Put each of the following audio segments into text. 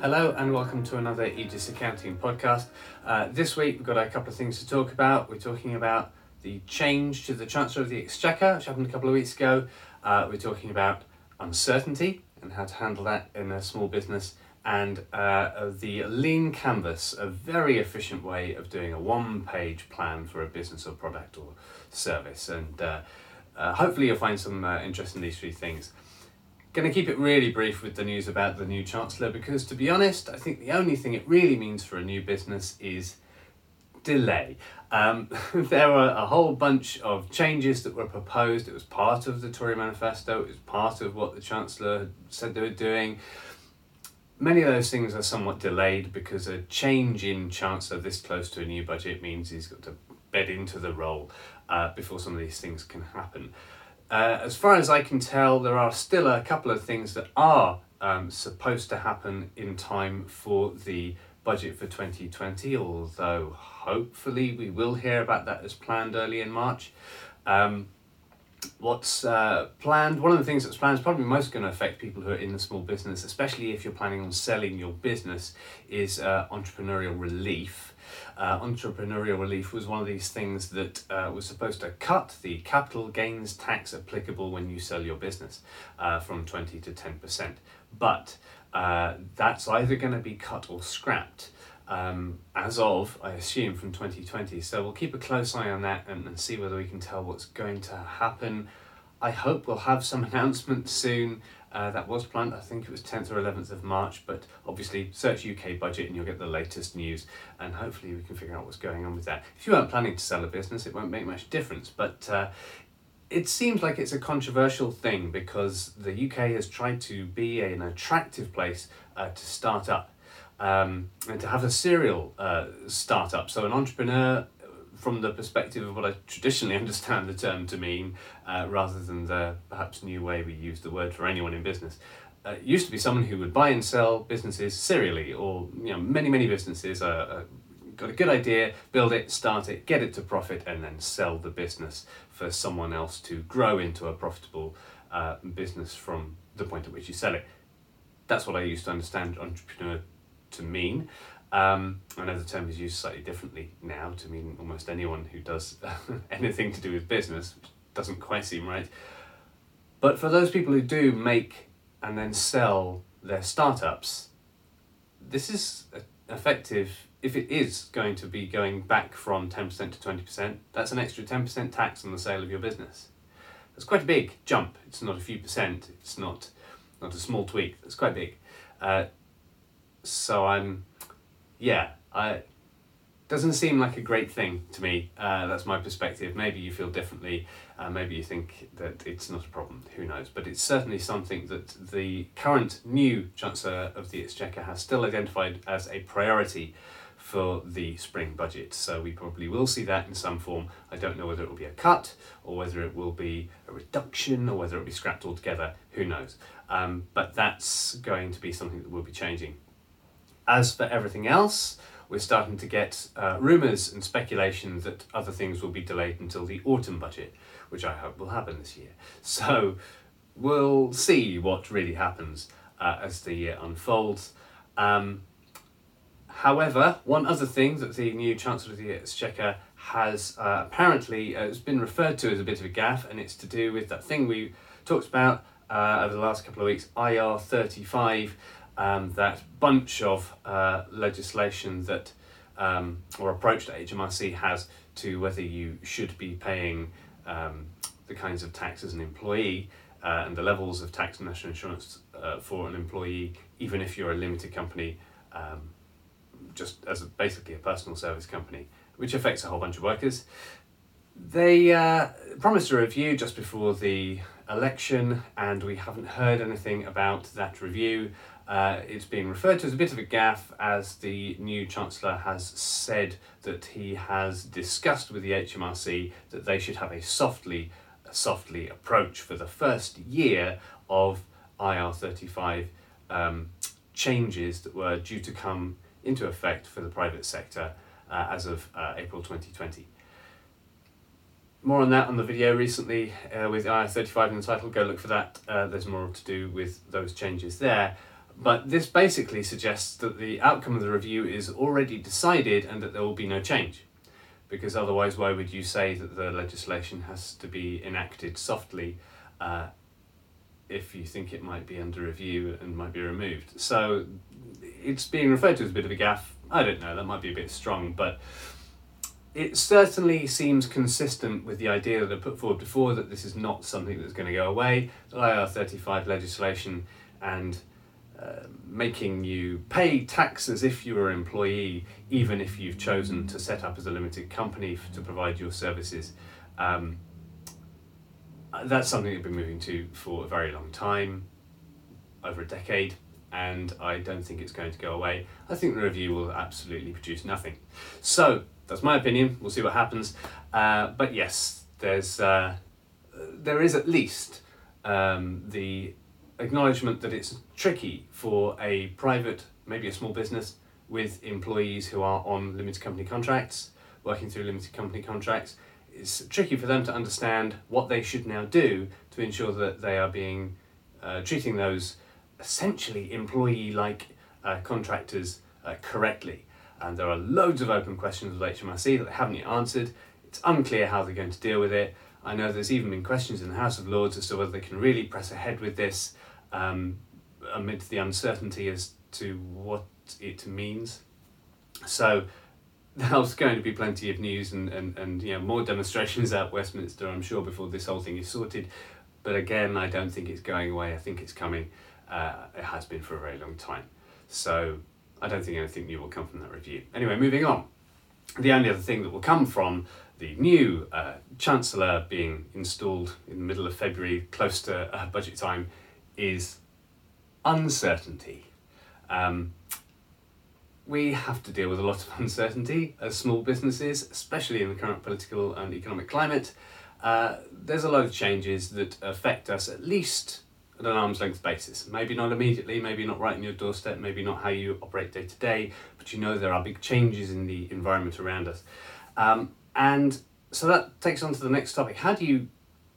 Hello and welcome to another Aegis Accounting podcast. Uh, this week we've got a couple of things to talk about. We're talking about the change to the Chancellor of the Exchequer, which happened a couple of weeks ago. Uh, we're talking about uncertainty and how to handle that in a small business, and uh, the lean canvas, a very efficient way of doing a one page plan for a business or product or service. And uh, uh, hopefully you'll find some uh, interest in these three things. Going to keep it really brief with the news about the new Chancellor because, to be honest, I think the only thing it really means for a new business is delay. Um, there were a whole bunch of changes that were proposed. It was part of the Tory manifesto, it was part of what the Chancellor said they were doing. Many of those things are somewhat delayed because a change in Chancellor this close to a new budget means he's got to bed into the role uh, before some of these things can happen. Uh, as far as I can tell, there are still a couple of things that are um, supposed to happen in time for the budget for 2020, although hopefully we will hear about that as planned early in March. Um, what's uh, planned, one of the things that's planned is probably most going to affect people who are in the small business, especially if you're planning on selling your business, is uh, entrepreneurial relief. Uh, entrepreneurial relief was one of these things that uh, was supposed to cut the capital gains tax applicable when you sell your business uh, from 20 to 10%. But uh, that's either going to be cut or scrapped. Um, as of, I assume, from 2020. So we'll keep a close eye on that and, and see whether we can tell what's going to happen. I hope we'll have some announcements soon. Uh, that was planned, I think it was 10th or 11th of March, but obviously search UK budget and you'll get the latest news and hopefully we can figure out what's going on with that. If you weren't planning to sell a business, it won't make much difference, but uh, it seems like it's a controversial thing because the UK has tried to be an attractive place uh, to start up um, and to have a serial uh, startup. So, an entrepreneur from the perspective of what I traditionally understand the term to mean, uh, rather than the perhaps new way we use the word for anyone in business. Uh, used to be someone who would buy and sell businesses serially, or you know, many many businesses are, are got a good idea, build it, start it, get it to profit, and then sell the business for someone else to grow into a profitable uh, business from the point at which you sell it. That's what I used to understand entrepreneur to mean. Um, I know the term is used slightly differently now to mean almost anyone who does anything to do with business, which doesn't quite seem right. But for those people who do make and then sell their startups, this is effective if it is going to be going back from 10% to 20%, that's an extra 10% tax on the sale of your business. That's quite a big jump. It's not a few percent, it's not, not a small tweak, that's quite big. Uh, so I'm, yeah, I doesn't seem like a great thing to me. Uh, that's my perspective. Maybe you feel differently. Uh, maybe you think that it's not a problem. Who knows? But it's certainly something that the current new Chancellor of the Exchequer has still identified as a priority for the spring budget. So we probably will see that in some form. I don't know whether it will be a cut or whether it will be a reduction or whether it will be scrapped altogether. Who knows? Um, but that's going to be something that will be changing. As for everything else, we're starting to get uh, rumours and speculation that other things will be delayed until the autumn budget, which I hope will happen this year. So we'll see what really happens uh, as the year unfolds. Um, however, one other thing that the new Chancellor of the Exchequer has uh, apparently uh, has been referred to as a bit of a gaffe, and it's to do with that thing we talked about uh, over the last couple of weeks, IR 35 um, that bunch of uh, legislation that um, or approach that HMRC has to whether you should be paying um, the kinds of tax as an employee uh, and the levels of tax and national insurance uh, for an employee, even if you're a limited company, um, just as a, basically a personal service company, which affects a whole bunch of workers. They uh, promised a review just before the election, and we haven't heard anything about that review. Uh, it's being referred to as a bit of a gaffe as the new Chancellor has said that he has discussed with the HMRC that they should have a softly, softly approach for the first year of IR35 um, changes that were due to come into effect for the private sector uh, as of uh, April 2020. More on that on the video recently uh, with IR35 in the title, go look for that. Uh, there's more to do with those changes there. But this basically suggests that the outcome of the review is already decided and that there will be no change. Because otherwise, why would you say that the legislation has to be enacted softly uh, if you think it might be under review and might be removed? So it's being referred to as a bit of a gaffe. I don't know, that might be a bit strong, but it certainly seems consistent with the idea that I put forward before that this is not something that's going to go away. The IR35 legislation and making you pay tax as if you were an employee, even if you've chosen to set up as a limited company f- to provide your services. Um, that's something they've been moving to for a very long time, over a decade, and I don't think it's going to go away. I think the review will absolutely produce nothing. So, that's my opinion. We'll see what happens. Uh, but yes, there's uh, there is at least um, the acknowledgement that it's tricky for a private, maybe a small business, with employees who are on limited company contracts, working through limited company contracts. It's tricky for them to understand what they should now do to ensure that they are being uh, treating those essentially employee-like uh, contractors uh, correctly and there are loads of open questions with HMRC that they haven't yet answered. It's unclear how they're going to deal with it. I know there's even been questions in the House of Lords as to whether they can really press ahead with this um, amid the uncertainty as to what it means. So there's going to be plenty of news and, and, and you know more demonstrations at Westminster, I'm sure, before this whole thing is sorted. But again, I don't think it's going away. I think it's coming. Uh, it has been for a very long time. So I don't think anything new will come from that review. Anyway, moving on. The only other thing that will come from the new uh, Chancellor being installed in the middle of February, close to uh, budget time, is uncertainty. Um, we have to deal with a lot of uncertainty as small businesses, especially in the current political and economic climate. Uh, there's a lot of changes that affect us at least at an arm's length basis. Maybe not immediately, maybe not right in your doorstep, maybe not how you operate day to day, but you know there are big changes in the environment around us. Um, and so that takes on to the next topic. How do you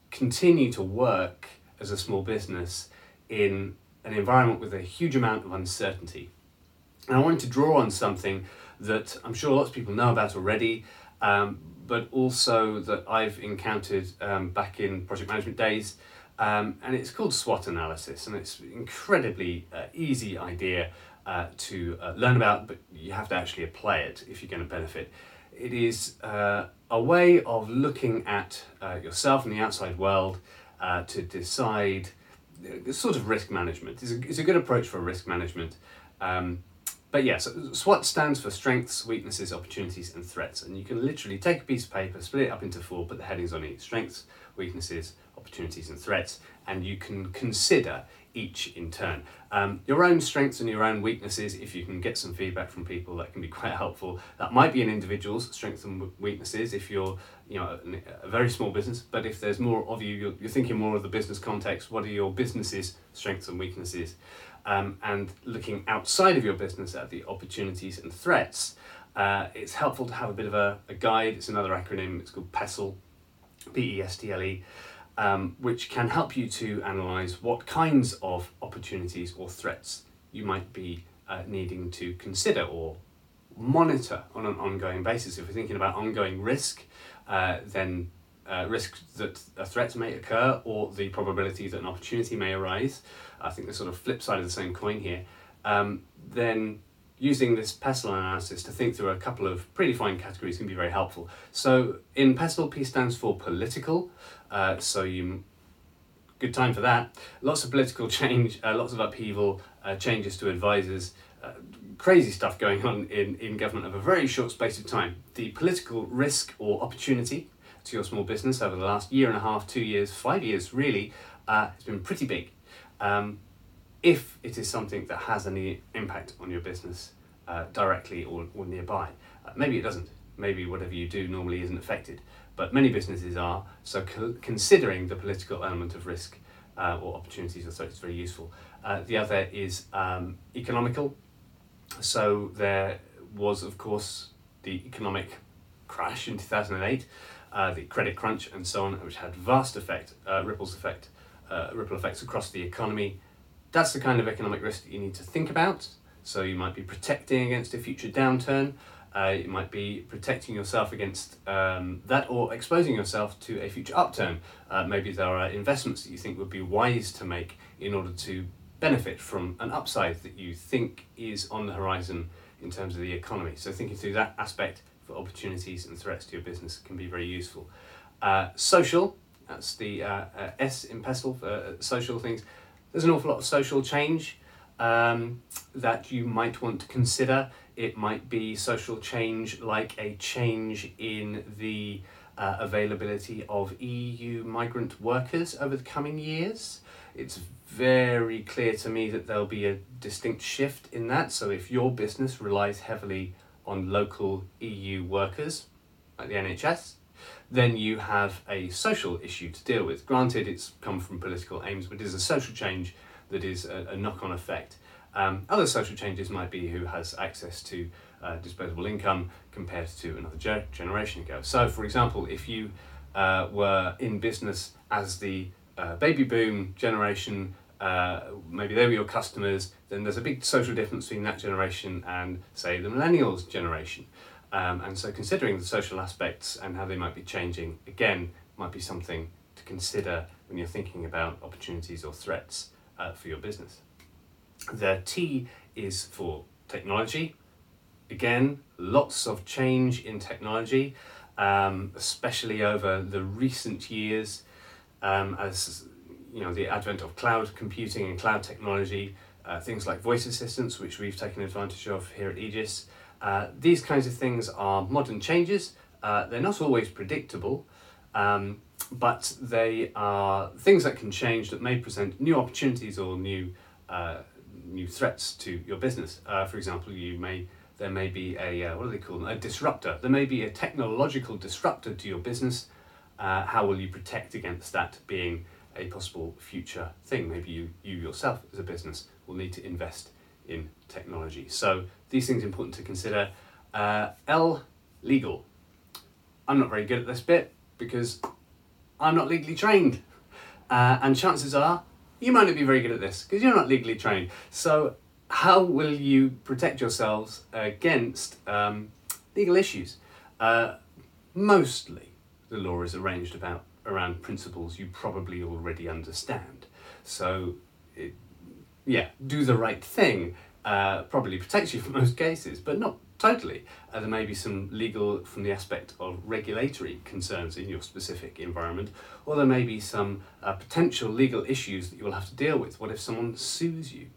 continue to work as a small business in an environment with a huge amount of uncertainty? And I wanted to draw on something that I'm sure lots of people know about already, um, but also that I've encountered um, back in project management days um, and it's called SWOT analysis, and it's an incredibly uh, easy idea uh, to uh, learn about, but you have to actually apply it if you're going to benefit. It is uh, a way of looking at uh, yourself and the outside world uh, to decide sort of risk management. It's a, it's a good approach for risk management. Um, but yes, yeah, so SWOT stands for strengths, weaknesses, opportunities, and threats. And you can literally take a piece of paper, split it up into four, put the headings on each strengths, weaknesses, opportunities, and threats, and you can consider each in turn. Um, your own strengths and your own weaknesses, if you can get some feedback from people, that can be quite helpful. That might be an individual's strengths and weaknesses if you're you know a, very small business, but if there's more of you, you're, you're, thinking more of the business context. What are your business's strengths and weaknesses? Um, and looking outside of your business at the opportunities and threats, uh, it's helpful to have a bit of a, a guide. It's another acronym. It's called PESTLE, P E S T L E um, which can help you to analyze what kinds of opportunities or threats you might be uh, needing to consider or monitor on an ongoing basis. If we're thinking about ongoing risk, uh, then uh, risk that a threat may occur or the probability that an opportunity may arise, I think the sort of flip side of the same coin here, um, then using this PESTLE analysis to think through a couple of predefined categories can be very helpful. So in PESTLE, P stands for political, uh, so you good time for that. Lots of political change, uh, lots of upheaval, uh, changes to advisors, uh, crazy stuff going on in, in government over a very short space of time. The political risk or opportunity to your small business over the last year and a half, two years, five years really, uh, has been pretty big. Um, if it is something that has any impact on your business uh, directly or, or nearby. Uh, maybe it doesn't. Maybe whatever you do normally isn't affected, but many businesses are. So co- considering the political element of risk uh, or opportunities or threats is very useful. Uh, the other is um, economical. So there was, of course, the economic crash in 2008, uh, the credit crunch and so on, which had vast effect, uh, ripples effect, ripple effects across the economy that's the kind of economic risk that you need to think about. So you might be protecting against a future downturn. Uh, you might be protecting yourself against um, that or exposing yourself to a future upturn. Uh, maybe there are investments that you think would be wise to make in order to benefit from an upside that you think is on the horizon in terms of the economy. So thinking through that aspect for opportunities and threats to your business can be very useful. Uh, social, that's the uh, uh, S in PESTLE for uh, social things. There's an awful lot of social change um, that you might want to consider. It might be social change like a change in the uh, availability of EU migrant workers over the coming years. It's very clear to me that there'll be a distinct shift in that. So if your business relies heavily on local EU workers, like the NHS, then you have a social issue to deal with. Granted, it's come from political aims, but it is a social change that is a, a knock on effect. Um, other social changes might be who has access to uh, disposable income compared to another ge- generation ago. So, for example, if you uh, were in business as the uh, baby boom generation, uh, maybe they were your customers, then there's a big social difference between that generation and, say, the millennials generation. Um, and so, considering the social aspects and how they might be changing, again, might be something to consider when you're thinking about opportunities or threats uh, for your business. The T is for technology. Again, lots of change in technology, um, especially over the recent years, um, as you know, the advent of cloud computing and cloud technology, uh, things like voice assistants, which we've taken advantage of here at Aegis. Uh, these kinds of things are modern changes. Uh, they're not always predictable, um, but they are things that can change that may present new opportunities or new uh, new threats to your business. Uh, for example, you may there may be a uh, what do they call them? A disruptor. There may be a technological disruptor to your business. Uh, how will you protect against that being a possible future thing? Maybe you you yourself as a business will need to invest in technology. So these things are important to consider. Uh, L legal. I'm not very good at this bit because I'm not legally trained, uh, and chances are you might not be very good at this because you're not legally trained. So, how will you protect yourselves against um, legal issues? Uh, mostly, the law is arranged about around principles you probably already understand. So, it, yeah, do the right thing uh, probably protects you from most cases, but not totally. Uh, there may be some legal from the aspect of regulatory concerns in your specific environment, or there may be some uh, potential legal issues that you will have to deal with. What if someone sues you?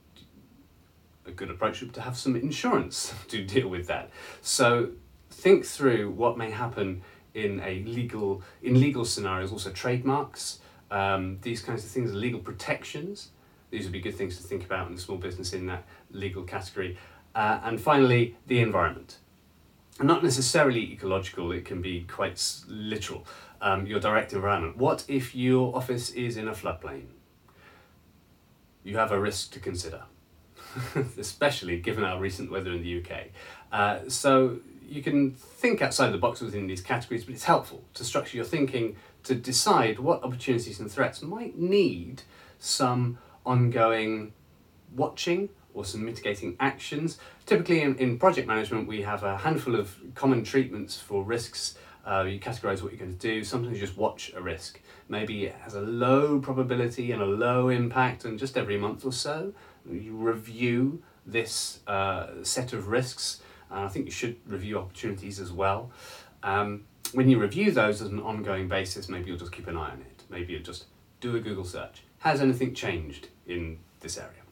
A good approach would be to have some insurance to deal with that. So think through what may happen in a legal in legal scenarios. Also trademarks, um, these kinds of things, legal protections. These would be good things to think about in a small business in that legal category. Uh, and finally, the environment. Not necessarily ecological, it can be quite literal. Um, your direct environment. What if your office is in a floodplain? You have a risk to consider, especially given our recent weather in the UK. Uh, so you can think outside the box within these categories, but it's helpful to structure your thinking to decide what opportunities and threats might need some ongoing watching or some mitigating actions. Typically, in, in project management, we have a handful of common treatments for risks. Uh, you categorize what you're going to do. Sometimes you just watch a risk. Maybe it has a low probability and a low impact, and just every month or so, you review this uh, set of risks. And I think you should review opportunities as well. Um, when you review those as an ongoing basis, maybe you'll just keep an eye on it. Maybe you'll just do a Google search. Has anything changed in this area?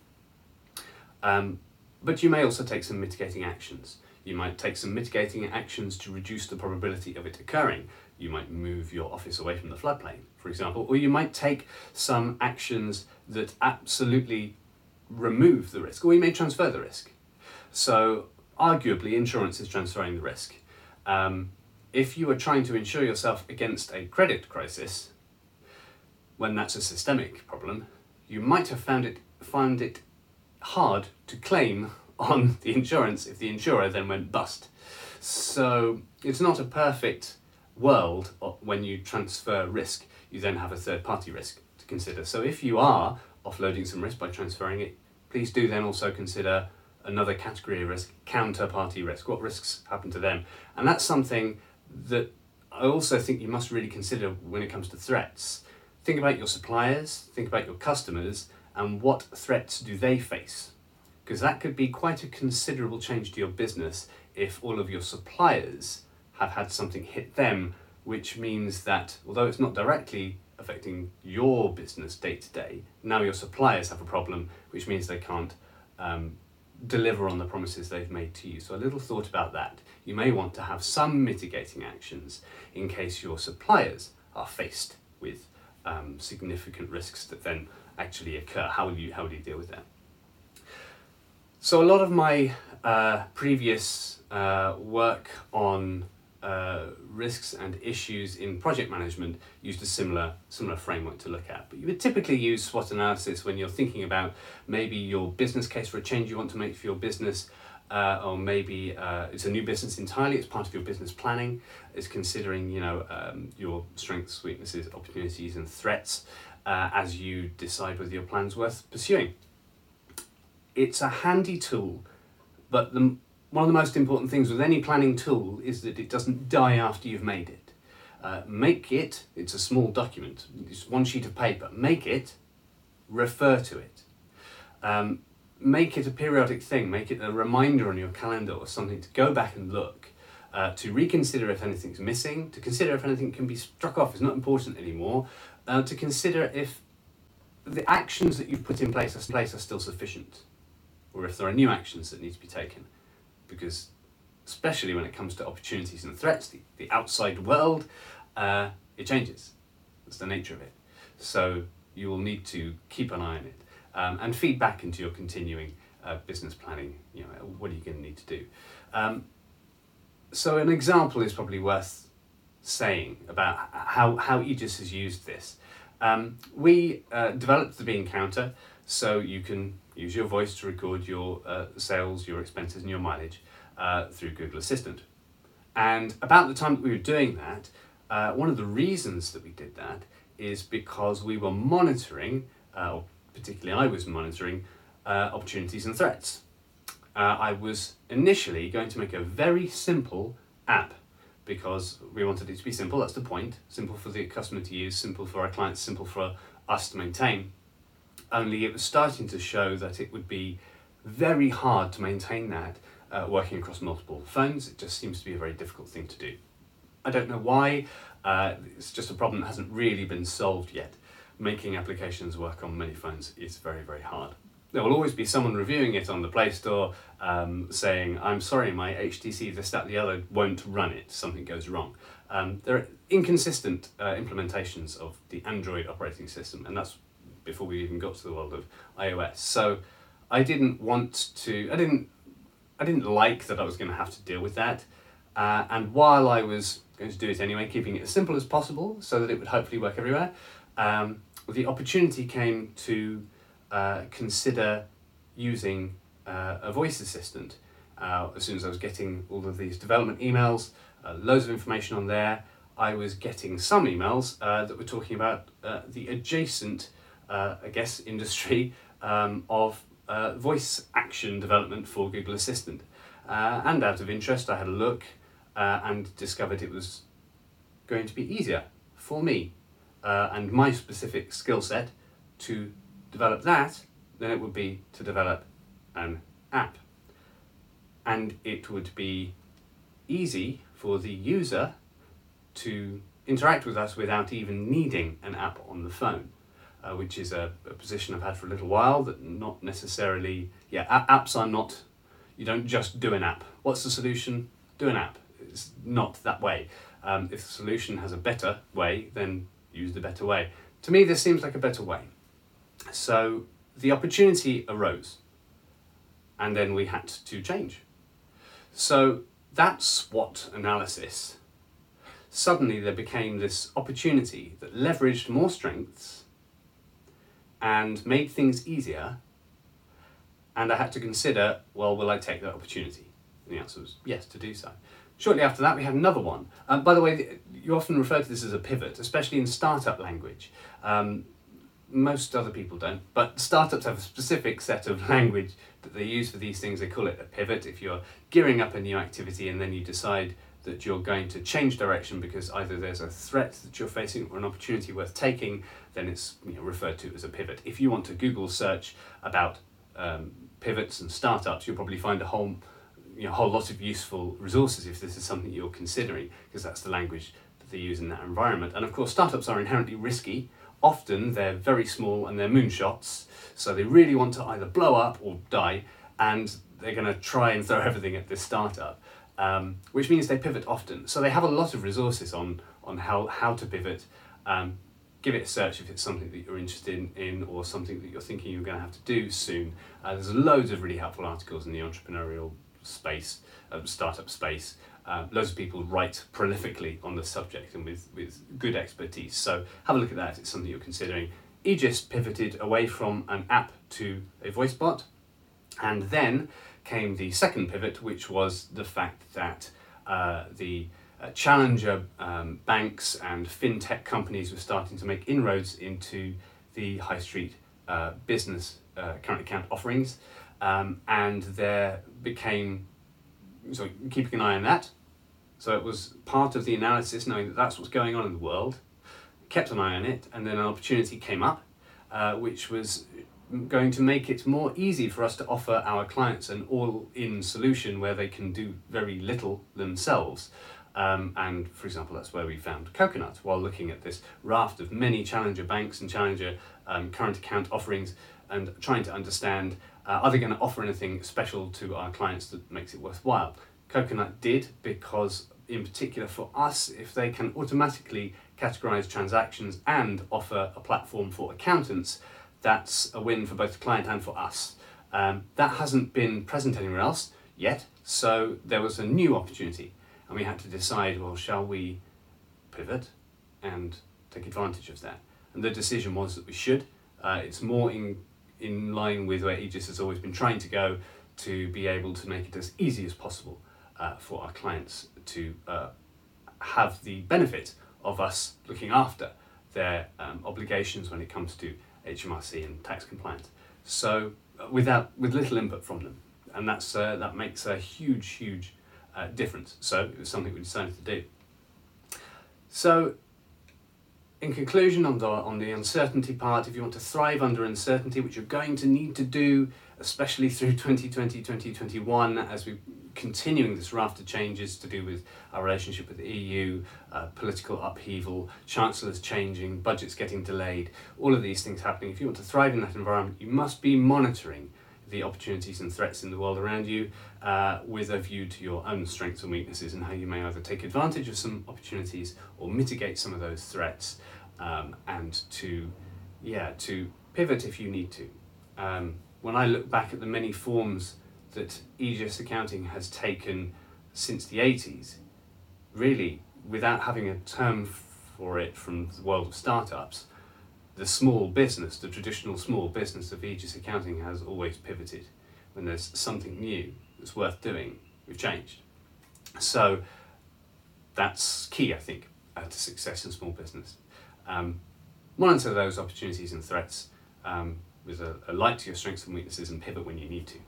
Um, but you may also take some mitigating actions. You might take some mitigating actions to reduce the probability of it occurring. You might move your office away from the floodplain, for example, or you might take some actions that absolutely remove the risk, or you may transfer the risk. So, arguably, insurance is transferring the risk. Um, if you are trying to insure yourself against a credit crisis, when that's a systemic problem, you might have found it found it hard to claim on the insurance if the insurer then went bust. So it's not a perfect world when you transfer risk, you then have a third party risk to consider. So if you are offloading some risk by transferring it, please do then also consider another category of risk, counterparty risk. What risks happen to them? And that's something that I also think you must really consider when it comes to threats. Think about your suppliers, think about your customers, and what threats do they face? Because that could be quite a considerable change to your business if all of your suppliers have had something hit them, which means that although it's not directly affecting your business day to day, now your suppliers have a problem, which means they can't um, deliver on the promises they've made to you. So, a little thought about that. You may want to have some mitigating actions in case your suppliers are faced with um, significant risks that then actually occur. How will you how will you deal with that? So, a lot of my uh, previous uh, work on uh, risks and issues in project management used a similar similar framework to look at. But you would typically use SWOT analysis when you're thinking about maybe your business case for a change you want to make for your business, uh, or maybe uh, it's a new business entirely. It's part of your business planning. It's considering you know um, your strengths, weaknesses, opportunities, and threats uh, as you decide whether your plan's worth pursuing. It's a handy tool, but the one of the most important things with any planning tool is that it doesn't die after you've made it. Uh, make it, it's a small document, it's one sheet of paper, make it, refer to it. Um, make it a periodic thing, make it a reminder on your calendar or something to go back and look, uh, to reconsider if anything's missing, to consider if anything can be struck off is not important anymore, uh, to consider if the actions that you've put in place are, place are still sufficient, or if there are new actions that need to be taken because especially when it comes to opportunities and threats, the, the outside world, uh, it changes. That's the nature of it. So you will need to keep an eye on it um, and feed back into your continuing uh, business planning. You know, what are you going to need to do? Um, so an example is probably worth saying about how, how Aegis has used this. Um, we uh, developed the bean counter so you can use your voice to record your uh, sales, your expenses, and your mileage uh, through Google Assistant. And about the time that we were doing that, uh, one of the reasons that we did that is because we were monitoring, uh, or particularly I was monitoring, uh, opportunities and threats. I was initially going to make a very simple app because we wanted it to be simple, that's the point. Simple for the customer to use, simple for our clients, simple for us to maintain only it was starting to show that it would be very hard to maintain that uh, working across multiple phones. It just seems to be a very difficult thing to do. I don't know why, uh, it's just a problem that hasn't really been solved yet. Making applications work on many phones is very, very hard. There will always be someone reviewing it on the Play Store um, saying, I'm sorry, my HTC, this, that, the other won't run it, something goes wrong. Um, there are inconsistent uh, implementations of the Android operating system, and that's before we even got to the world of iOS. So I didn't want to, I didn't, I didn't like that I was going to have to deal with that. Uh, and while I was going to do it anyway, keeping it as simple as possible so that it would hopefully work everywhere, um, the opportunity came to uh, consider using uh, a voice assistant. Uh, as soon as I was getting all of these development emails, uh, loads of information on there, I was getting some emails uh, that were talking about the adjacent uh, I guess, industry um, of uh, voice action development for Google Assistant. Uh, and out of interest, I had a look uh, and discovered it was going to be easier for me uh, and my specific skill set to develop that than it would be to develop an app. And it would be easy for the user to interact with us without even needing an app on the phone uh, which is a, a, position I've had for a little while. That not necessarily, yeah, a- apps are not. You don't just do an app. What's the solution? Do an app. It's not that way. Um, if the solution has a better way, then use the better way. To me, this seems like a better way. So the opportunity arose, and then we had to change. So that SWOT analysis, suddenly there became this opportunity that leveraged more strengths and made things easier. And I had to consider, well, will I take that opportunity? And the answer was yes, to do so. Shortly after that, we had another one. Um, by the way, you often refer to this as a pivot, especially in startup language. Um, most other people don't, but startups have a specific set of language that they use for these things. They call it a pivot. If you're gearing up a new activity and then you decide that you're going to change direction because either there's a threat that you're facing or an opportunity worth taking, then it's you know, referred to as a pivot. If you want to Google search about um, pivots and startups, you'll probably find a whole you know, whole lot of useful resources if this is something you're considering, because that's the language that they use in that environment. And of course, startups are inherently risky. Often they're very small and they're moonshots, so they really want to either blow up or die, and they're going to try and throw everything at this startup, um, which means they pivot often. So they have a lot of resources on on how how to pivot. Um, give it a search if it's something that you're interested in, in or something that you're thinking you're going to have to do soon. Uh, there's loads of really helpful articles in the entrepreneurial space, um, startup space. Uh, loads of people write prolifically on the subject and with, with good expertise. So have a look at that it's something you're considering. Aegis pivoted away from an app to a voice bot, and then came the second pivot, which was the fact that uh, the uh, challenger um, banks and fintech companies were starting to make inroads into the high street uh, business uh, current account offerings um, and there became so keeping an eye on that. So it was part of the analysis, knowing that that's what's going on in the world. Kept an eye on it, and then an opportunity came up, uh, which was going to make it more easy for us to offer our clients an all-in solution where they can do very little themselves. Um, and for example, that's where we found Coconut while looking at this raft of many challenger banks and challenger um, current account offerings and trying to understand uh, are they going to offer anything special to our clients that makes it worthwhile? Coconut did because, in particular for us, if they can automatically categorize transactions and offer a platform for accountants, that's a win for both the client and for us. Um, that hasn't been present anywhere else yet, so there was a new opportunity, and we had to decide well, shall we pivot and take advantage of that? And the decision was that we should. Uh, it's more in in line with where Aegis has always been trying to go to be able to make it as easy as possible uh, for our clients to uh, have the benefit of us looking after their um, obligations when it comes to HMRC and tax compliance. So uh, without with little input from them, and that's uh, that makes a huge huge uh, difference. So it was something we decided to do. So in conclusion, on the, on the uncertainty part, if you want to thrive under uncertainty, which you're going to need to do, especially through 2020, 2021, as we're continuing this raft of changes to do with our relationship with the EU, uh, political upheaval, chancellors changing, budgets getting delayed, all of these things happening. If you want to thrive in that environment, you must be monitoring the opportunities and threats in the world around you uh, with a view to your own strengths and weaknesses and how you may either take advantage of some opportunities or mitigate some of those threats um, and to yeah to pivot if you need to. Um, when I look back at the many forms that Aegis accounting has taken since the 80s really without having a term for it from the world of startups the small business, the traditional small business of Aegis Accounting has always pivoted. When there's something new that's worth doing, we've changed. So that's key, I think, uh, to success in small business. Um, monitor those opportunities and threats um, with a, a light to your strengths and weaknesses and pivot when you need to.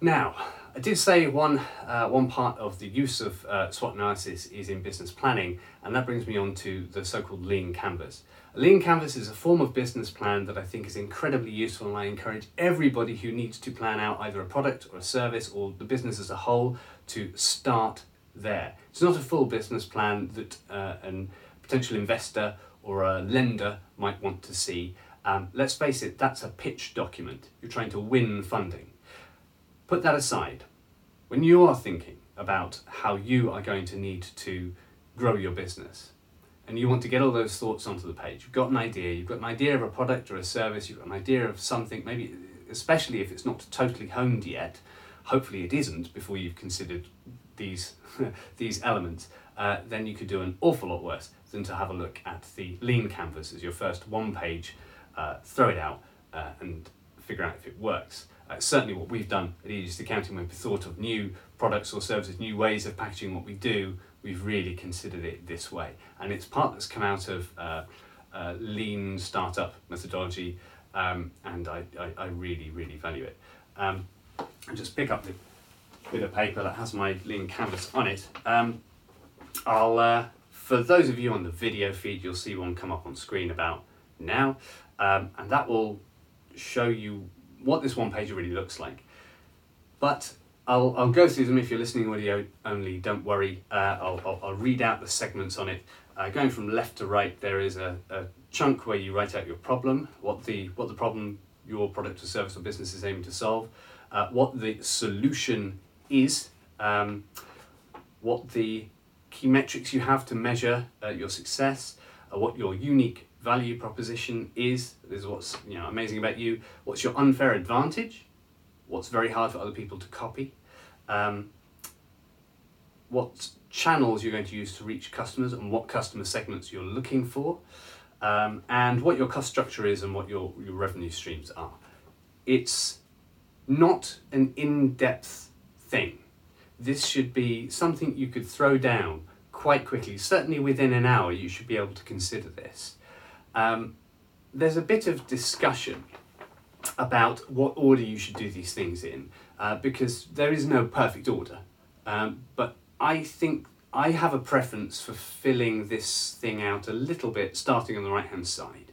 Now, I did say one, uh, one part of the use of uh, SWOT analysis is in business planning, and that brings me on to the so-called lean canvas. A lean canvas is a form of business plan that I think is incredibly useful, and I encourage everybody who needs to plan out either a product or a service or the business as a whole to start there. It's not a full business plan that uh, a potential investor or a lender might want to see. Um, let's face it, that's a pitch document. You're trying to win funding. Put that aside. When you are thinking about how you are going to need to grow your business, and you want to get all those thoughts onto the page, you've got an idea, you've got an idea of a product or a service, you've got an idea of something, maybe especially if it's not totally honed yet, hopefully it isn't before you've considered these, these elements, uh, then you could do an awful lot worse than to have a look at the lean canvas as your first one page, uh, throw it out uh, and figure out if it works. Uh, certainly what we've done at Aegis Accounting when we've thought of new products or services, new ways of packaging what we do, we've really considered it this way. And it's part that's come out of uh, uh, lean startup methodology, um, and I, I, I, really, really value it. Um, and just pick up the bit of paper that has my lean canvas on it. Um, I'll, uh, for those of you on the video feed, you'll see one come up on screen about now, um, and that will show you what this one page really looks like. But I'll, I'll go through them if you're listening audio only, don't worry. Uh, I'll, I'll, I'll, read out the segments on it. Uh, going from left to right, there is a, a chunk where you write out your problem, what the, what the problem your product or service or business is aiming to solve, uh, what the solution is, um, what the key metrics you have to measure uh, your success, uh, what your unique value proposition is, this is what's you know, amazing about you, what's your unfair advantage, what's very hard for other people to copy, um, what channels you're going to use to reach customers and what customer segments you're looking for, um, and what your cost structure is and what your, your revenue streams are. It's not an in depth thing. This should be something you could throw down quite quickly. Certainly within an hour, you should be able to consider this. Um, there's a bit of discussion about what order you should do these things in uh, because there is no perfect order. Um, but I think I have a preference for filling this thing out a little bit, starting on the right hand side,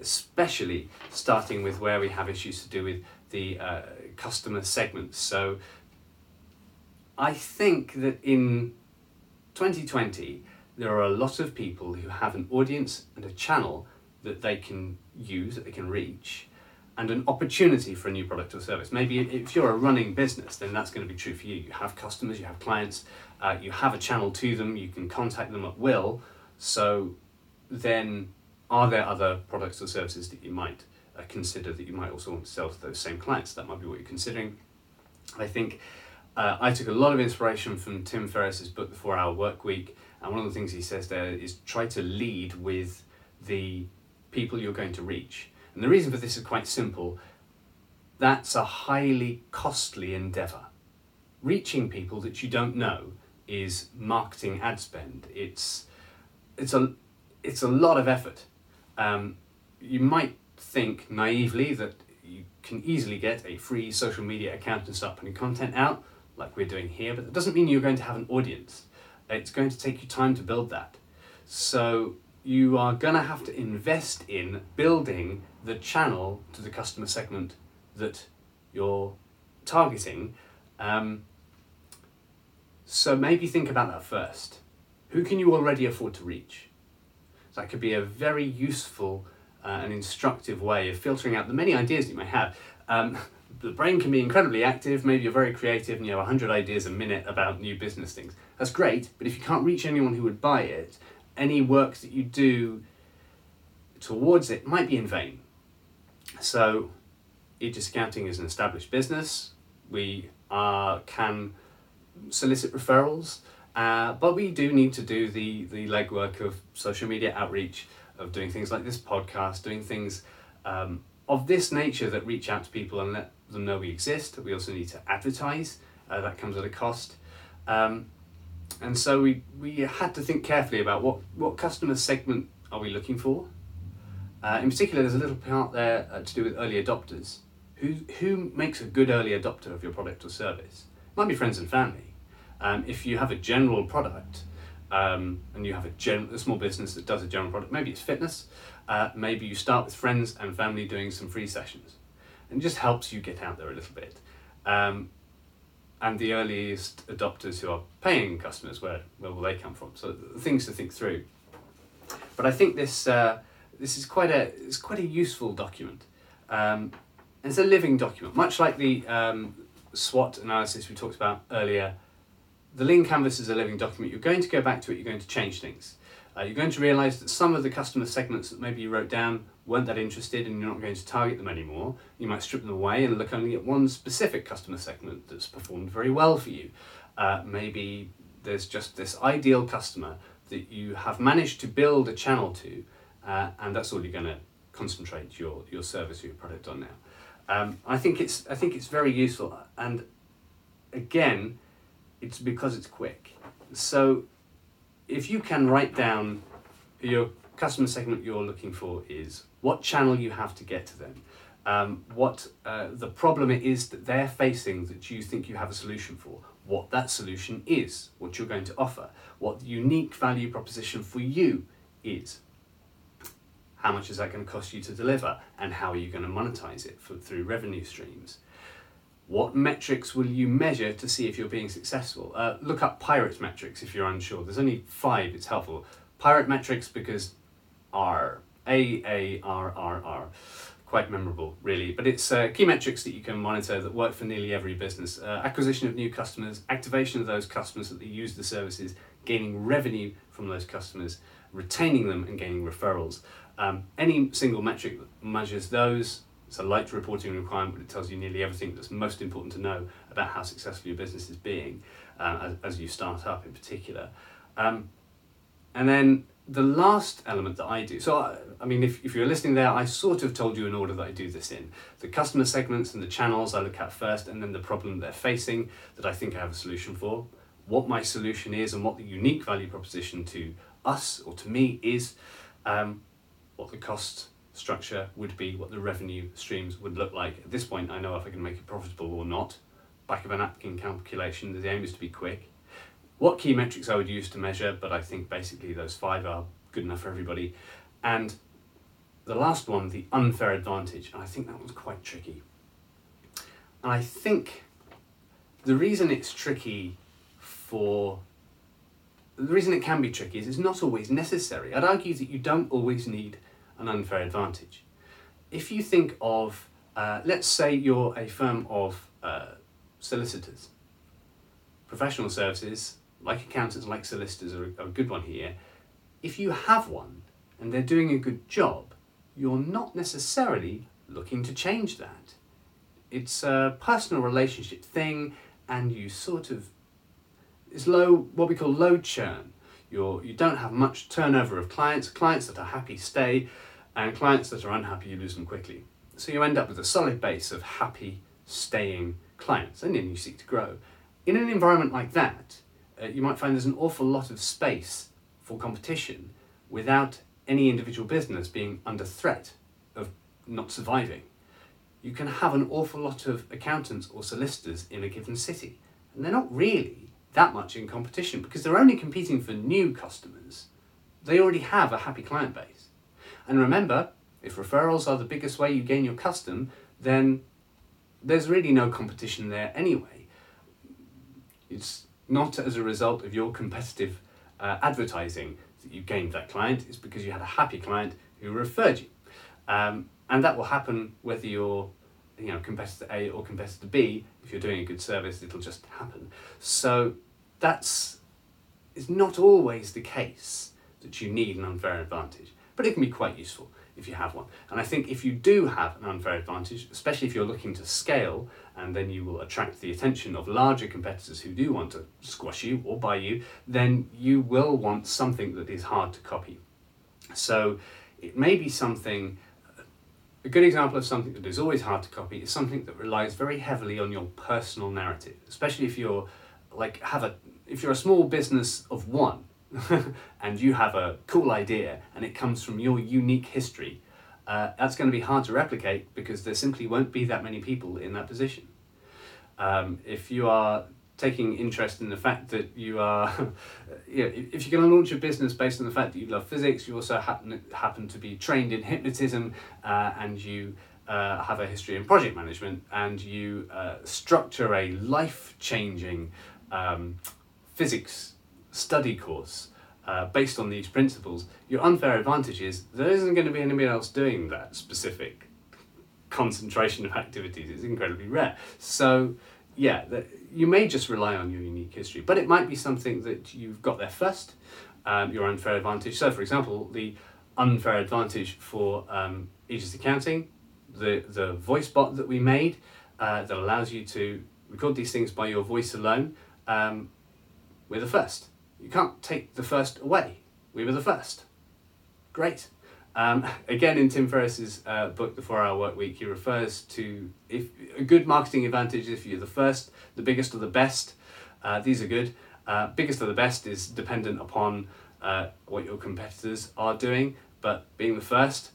especially starting with where we have issues to do with the uh, customer segments. So I think that in 2020, there are a lot of people who have an audience and a channel that they can use, that they can reach, and an opportunity for a new product or service. Maybe if you're a running business, then that's going to be true for you. You have customers, you have clients, uh, you have a channel to them, you can contact them at will. So then, are there other products or services that you might uh, consider that you might also want to sell to those same clients? That might be what you're considering. I think uh, I took a lot of inspiration from Tim Ferriss's book, The Four Hour Work Week, and one of the things he says there is try to lead with the people you're going to reach. And the reason for this is quite simple that's a highly costly endeavour. Reaching people that you don't know is marketing ad spend. It's, it's, a, it's a lot of effort. Um, you might think naively that you can easily get a free social media account and start putting content out, like we're doing here, but that doesn't mean you're going to have an audience. It's going to take you time to build that. So you are going to have to invest in building the channel to the customer segment that you're targeting. Um, so maybe think about that first. Who can you already afford to reach? That could be a very useful uh, and instructive way of filtering out the many ideas you may have. Um, the brain can be incredibly active. Maybe you're very creative and you have 100 ideas a minute about new business things. That's great, but if you can't reach anyone who would buy it, any work that you do towards it might be in vain. So, Aegis Accounting is an established business. We uh, can solicit referrals, uh, but we do need to do the, the legwork of social media outreach, of doing things like this podcast, doing things um, of this nature that reach out to people and let them know we exist. We also need to advertise, uh, that comes at a cost. Um, and so we, we had to think carefully about what, what customer segment are we looking for. Uh, in particular, there's a little part there uh, to do with early adopters. Who, who makes a good early adopter of your product or service? It might be friends and family. Um, if you have a general product um, and you have a, gen- a small business that does a general product, maybe it's fitness, uh, maybe you start with friends and family doing some free sessions. And just helps you get out there a little bit. Um, and the earliest adopters who are paying customers, where, where will they come from? So things to think through. But I think this uh, this is quite a it's quite a useful document. Um, it's a living document, much like the um, SWOT analysis we talked about earlier. The Lean Canvas is a living document. You're going to go back to it. You're going to change things. Uh, you're going to realise that some of the customer segments that maybe you wrote down weren't that interested and you're not going to target them anymore. You might strip them away and look only at one specific customer segment that's performed very well for you. Uh, maybe there's just this ideal customer that you have managed to build a channel to, uh, and that's all you're going to concentrate your, your service or your product on now. Um, I think it's I think it's very useful, and again, it's because it's quick. So if you can write down your customer segment you're looking for is what channel you have to get to them, um, what uh, the problem it is that they're facing that you think you have a solution for, what that solution is, what you're going to offer, what the unique value proposition for you is. How much is that going to cost you to deliver, and how are you going to monetize it for, through revenue streams? What metrics will you measure to see if you're being successful? Uh, look up Pirate metrics if you're unsure. There's only five, it's helpful. Pirate metrics because R, A A R R R, quite memorable really. But it's uh, key metrics that you can monitor that work for nearly every business. Uh, acquisition of new customers, activation of those customers that they use the services, gaining revenue from those customers, retaining them and gaining referrals. Um, any single metric that measures those it's a light reporting requirement, but it tells you nearly everything that's most important to know about how successful your business is being uh, as, as you start up in particular. Um, and then the last element that I do, so I, I mean, if, if you're listening there, I sort of told you in order that I do this in. The customer segments and the channels I look at first, and then the problem they're facing that I think I have a solution for, what my solution is, and what the unique value proposition to us or to me is, um, what the cost structure would be, what the revenue streams would look like. At this point, I know if I can make it profitable or not. Back of a napkin calculation, the aim is to be quick. What key metrics I would use to measure, but I think basically those five are good enough for everybody. And the last one, the unfair advantage, and I think that one's quite tricky. And I think the reason it's tricky for the reason it can be tricky is it's not always necessary. I'd argue that you don't always need an unfair advantage. If you think of, uh, let's say you're a firm of uh, solicitors, professional services, like accountants, like solicitors, are a, are a good one here. If you have one and they're doing a good job, you're not necessarily looking to change that. It's a personal relationship thing, and you sort of it's low what we call low churn. You're you don't have much turnover of clients. Clients that are happy stay and clients that are unhappy, you lose them quickly. So you end up with a solid base of happy, staying clients, and then you seek to grow. In an environment like that, uh, you might find there's an awful lot of space for competition without any individual business being under threat of not surviving. You can have an awful lot of accountants or solicitors in a given city, and they're not really that much in competition because they're only competing for new customers. They already have a happy client base. And remember, if referrals are the biggest way you gain your custom, then there's really no competition there anyway. It's not as a result of your competitive uh, advertising that you gained that client, it's because you had a happy client who referred you. Um, and that will happen whether you're you know competitor A or competitor B. If you're doing a good service, it'll just happen. So that's is not always the case that you need an unfair advantage but it can be quite useful if you have one. And I think if you do have an unfair advantage, especially if you're looking to scale, and then you will attract the attention of larger competitors who do want to squash you or buy you, then you will want something that is hard to copy. So it may be something. A good example of something that is always hard to copy is something that relies very heavily on your personal narrative, especially if you're like have a if you're a small business of one and you have a cool idea and it comes from your unique history, uh, that's going to be hard to replicate because there simply won't be that many people in that position. Um, if you are taking interest in the fact that you are, you know, if you're going to launch a business based on the fact that you love physics, you also happen, happen to be trained in hypnotism uh, and you uh, have a history in project management and you uh, structure a life changing um, physics study course uh, based on these principles, your unfair advantage is there isn't going to be anybody else doing that specific concentration of activities. It's incredibly rare. So, yeah, the, you may just rely on your unique history, but it might be something that you've got there first, um, your unfair advantage. So, for example, the unfair advantage for um, Aegis Accounting, the, the voice bot that we made uh, that allows you to record these things by your voice alone, um, we're the first. You can't take the first away. We were the first. Great. Um, again, in Tim Ferriss's uh, book, The Four Hour Work Week, he refers to if a good marketing advantage if you're the first, the biggest, or the best. Uh, these are good. Uh, biggest or the best is dependent upon uh, what your competitors are doing. But being the first,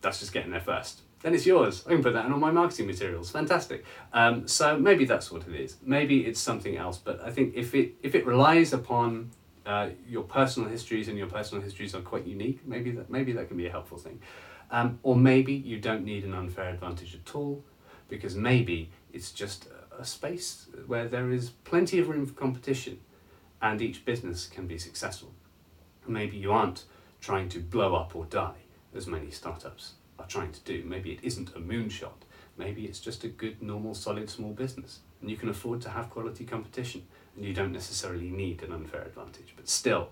that's just getting there first. Then it's yours. I can put that in all my marketing materials. Fantastic. Um, so maybe that's what it is. Maybe it's something else. But I think if it if it relies upon uh, your personal histories and your personal histories are quite unique, maybe that maybe that can be a helpful thing. Um, or maybe you don't need an unfair advantage at all, because maybe it's just a space where there is plenty of room for competition, and each business can be successful. Maybe you aren't trying to blow up or die as many startups are trying to do. Maybe it isn't a moonshot. Maybe it's just a good, normal, solid, small business. And you can afford to have quality competition. And you don't necessarily need an unfair advantage. But still,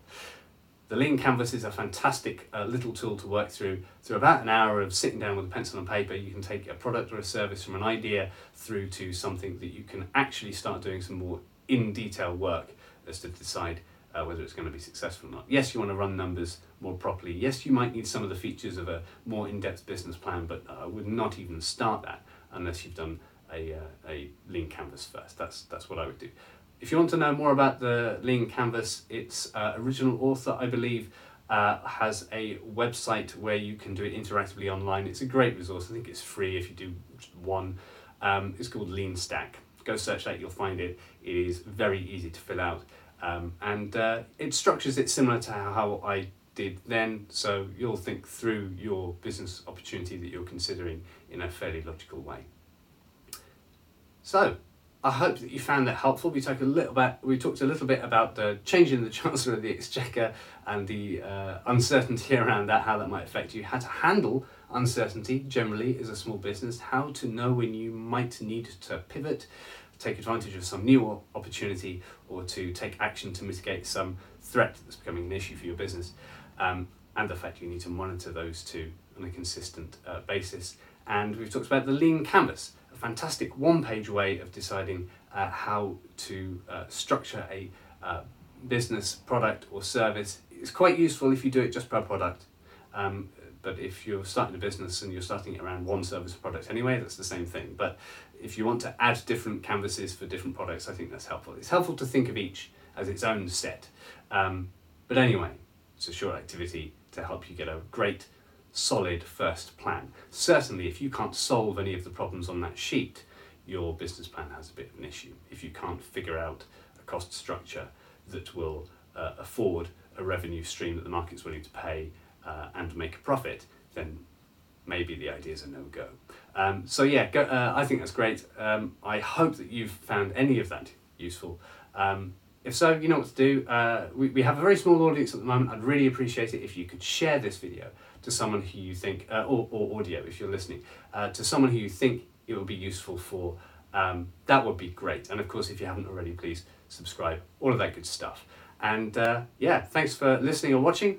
the Lean Canvas is a fantastic uh, little tool to work through. Through about an hour of sitting down with a pencil and paper, you can take a product or a service from an idea through to something that you can actually start doing some more in detail work as to decide uh, whether it's going to be successful or not. Yes, you want to run numbers more properly. Yes, you might need some of the features of a more in-depth business plan, but I would not even start that unless you've done a, uh, a lean canvas first. That's, that's what I would do. If you want to know more about the lean canvas, its uh, original author, I believe, uh, has a website where you can do it interactively online. It's a great resource. I think it's free if you do one. Um, it's called Lean Stack. Go search that, you'll find it. It is very easy to fill out. Um, and uh, it structures it similar to how I did then, so you'll think through your business opportunity that you're considering in a fairly logical way. So, I hope that you found that helpful. We talked a little bit. We talked a little bit about the changing the Chancellor of the Exchequer and the uh, uncertainty around that, how that might affect you, how to handle uncertainty generally as a small business, how to know when you might need to pivot, take advantage of some new opportunity or to take action to mitigate some threat that's becoming an issue for your business. Um, and the fact you need to monitor those two on a consistent uh, basis. And we've talked about the lean canvas, a fantastic one page way of deciding uh, how to uh, structure a uh, business product or service. It's quite useful if you do it just per product. Um, but if you're starting a business and you're starting it around one service or product anyway, that's the same thing. But if you want to add different canvases for different products, I think that's helpful. It's helpful to think of each as its own set. Um, but anyway, it's a short activity to help you get a great, solid first plan. Certainly, if you can't solve any of the problems on that sheet, your business plan has a bit of an issue. If you can't figure out a cost structure that will uh, afford a revenue stream that the market's willing to pay uh, and make a profit, then maybe the idea is a no go. Um, so yeah, go, uh, I think that's great. Um, I hope that you've found any of that useful. Um, if so, you know what to do. Uh, we, we have a very small audience at the moment. I'd really appreciate it if you could share this video to someone who you think, uh, or, or audio if you're listening, uh, to someone who you think it would be useful for. Um, that would be great. And of course, if you haven't already, please subscribe, all of that good stuff. And uh, yeah, thanks for listening or watching.